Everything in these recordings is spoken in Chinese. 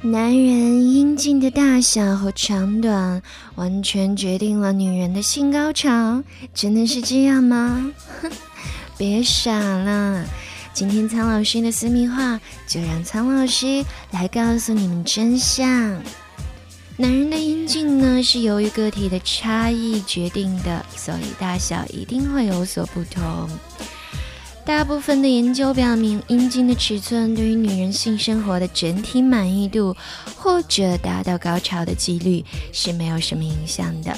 男人阴茎的大小和长短，完全决定了女人的性高潮。真的是这样吗？哼 别傻了！今天苍老师的私密话，就让苍老师来告诉你们真相。男人的阴茎呢，是由于个体的差异决定的，所以大小一定会有所不同。大部分的研究表明，阴茎的尺寸对于女人性生活的整体满意度或者达到高潮的几率是没有什么影响的。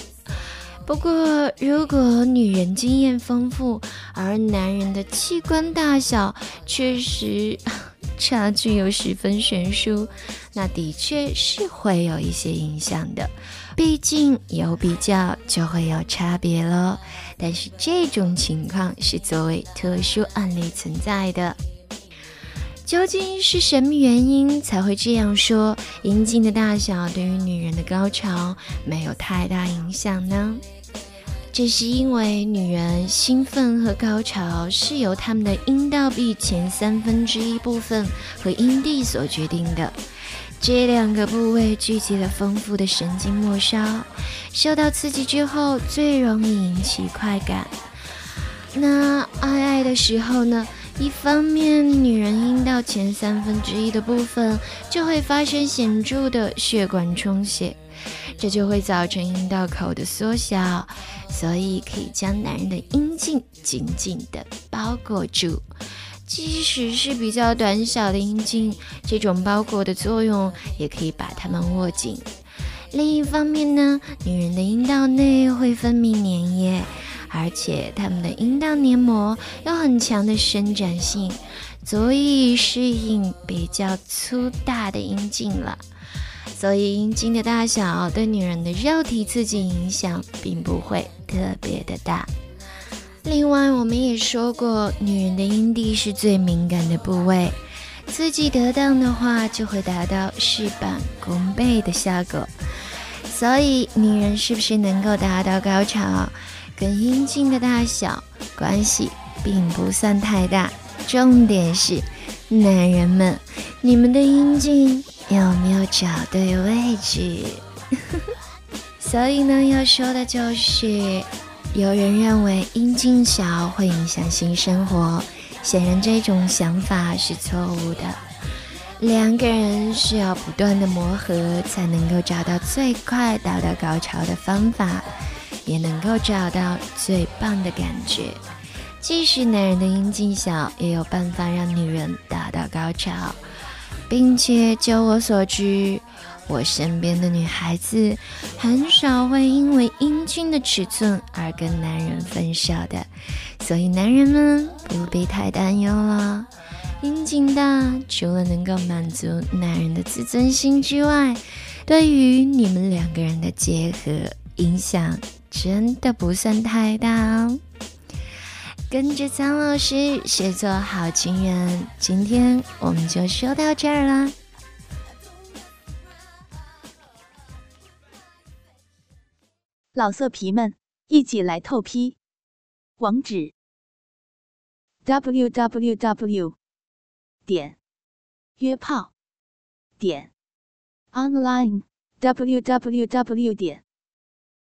不过，如果女人经验丰富，而男人的器官大小确实差距又十分悬殊，那的确是会有一些影响的。毕竟有比较就会有差别喽。但是这种情况是作为特殊案例存在的。究竟是什么原因才会这样说？阴茎的大小对于女人的高潮没有太大影响呢？这是因为女人兴奋和高潮是由她们的阴道壁前三分之一部分和阴蒂所决定的。这两个部位聚集了丰富的神经末梢，受到刺激之后最容易引起快感。那爱爱的时候呢？一方面，女人阴道前三分之一的部分就会发生显著的血管充血，这就会造成阴道口的缩小，所以可以将男人的阴茎紧紧地包裹住。即使是比较短小的阴茎，这种包裹的作用也可以把它们握紧。另一方面呢，女人的阴道内会分泌粘液，而且她们的阴道黏膜有很强的伸展性，足以适应比较粗大的阴茎了。所以阴茎的大小对女人的肉体刺激影响并不会特别的大。另外，我们也说过，女人的阴蒂是最敏感的部位，刺激得当的话，就会达到事半功倍的效果。所以，女人是不是能够达到高潮，跟阴茎的大小关系并不算太大。重点是，男人们，你们的阴茎有没有找对位置？所以呢，要说的就是。有人认为阴茎小会影响性生活，显然这种想法是错误的。两个人需要不断的磨合，才能够找到最快达到高潮的方法，也能够找到最棒的感觉。即使男人的阴茎小，也有办法让女人达到高潮，并且就我所知。我身边的女孩子很少会因为阴茎的尺寸而跟男人分手的，所以男人们不必太担忧了。阴茎大除了能够满足男人的自尊心之外，对于你们两个人的结合影响真的不算太大哦。跟着苍老师学做好情人，今天我们就说到这儿啦。老色皮们，一起来透批！网址：w w w 点约炮点 online w w w 点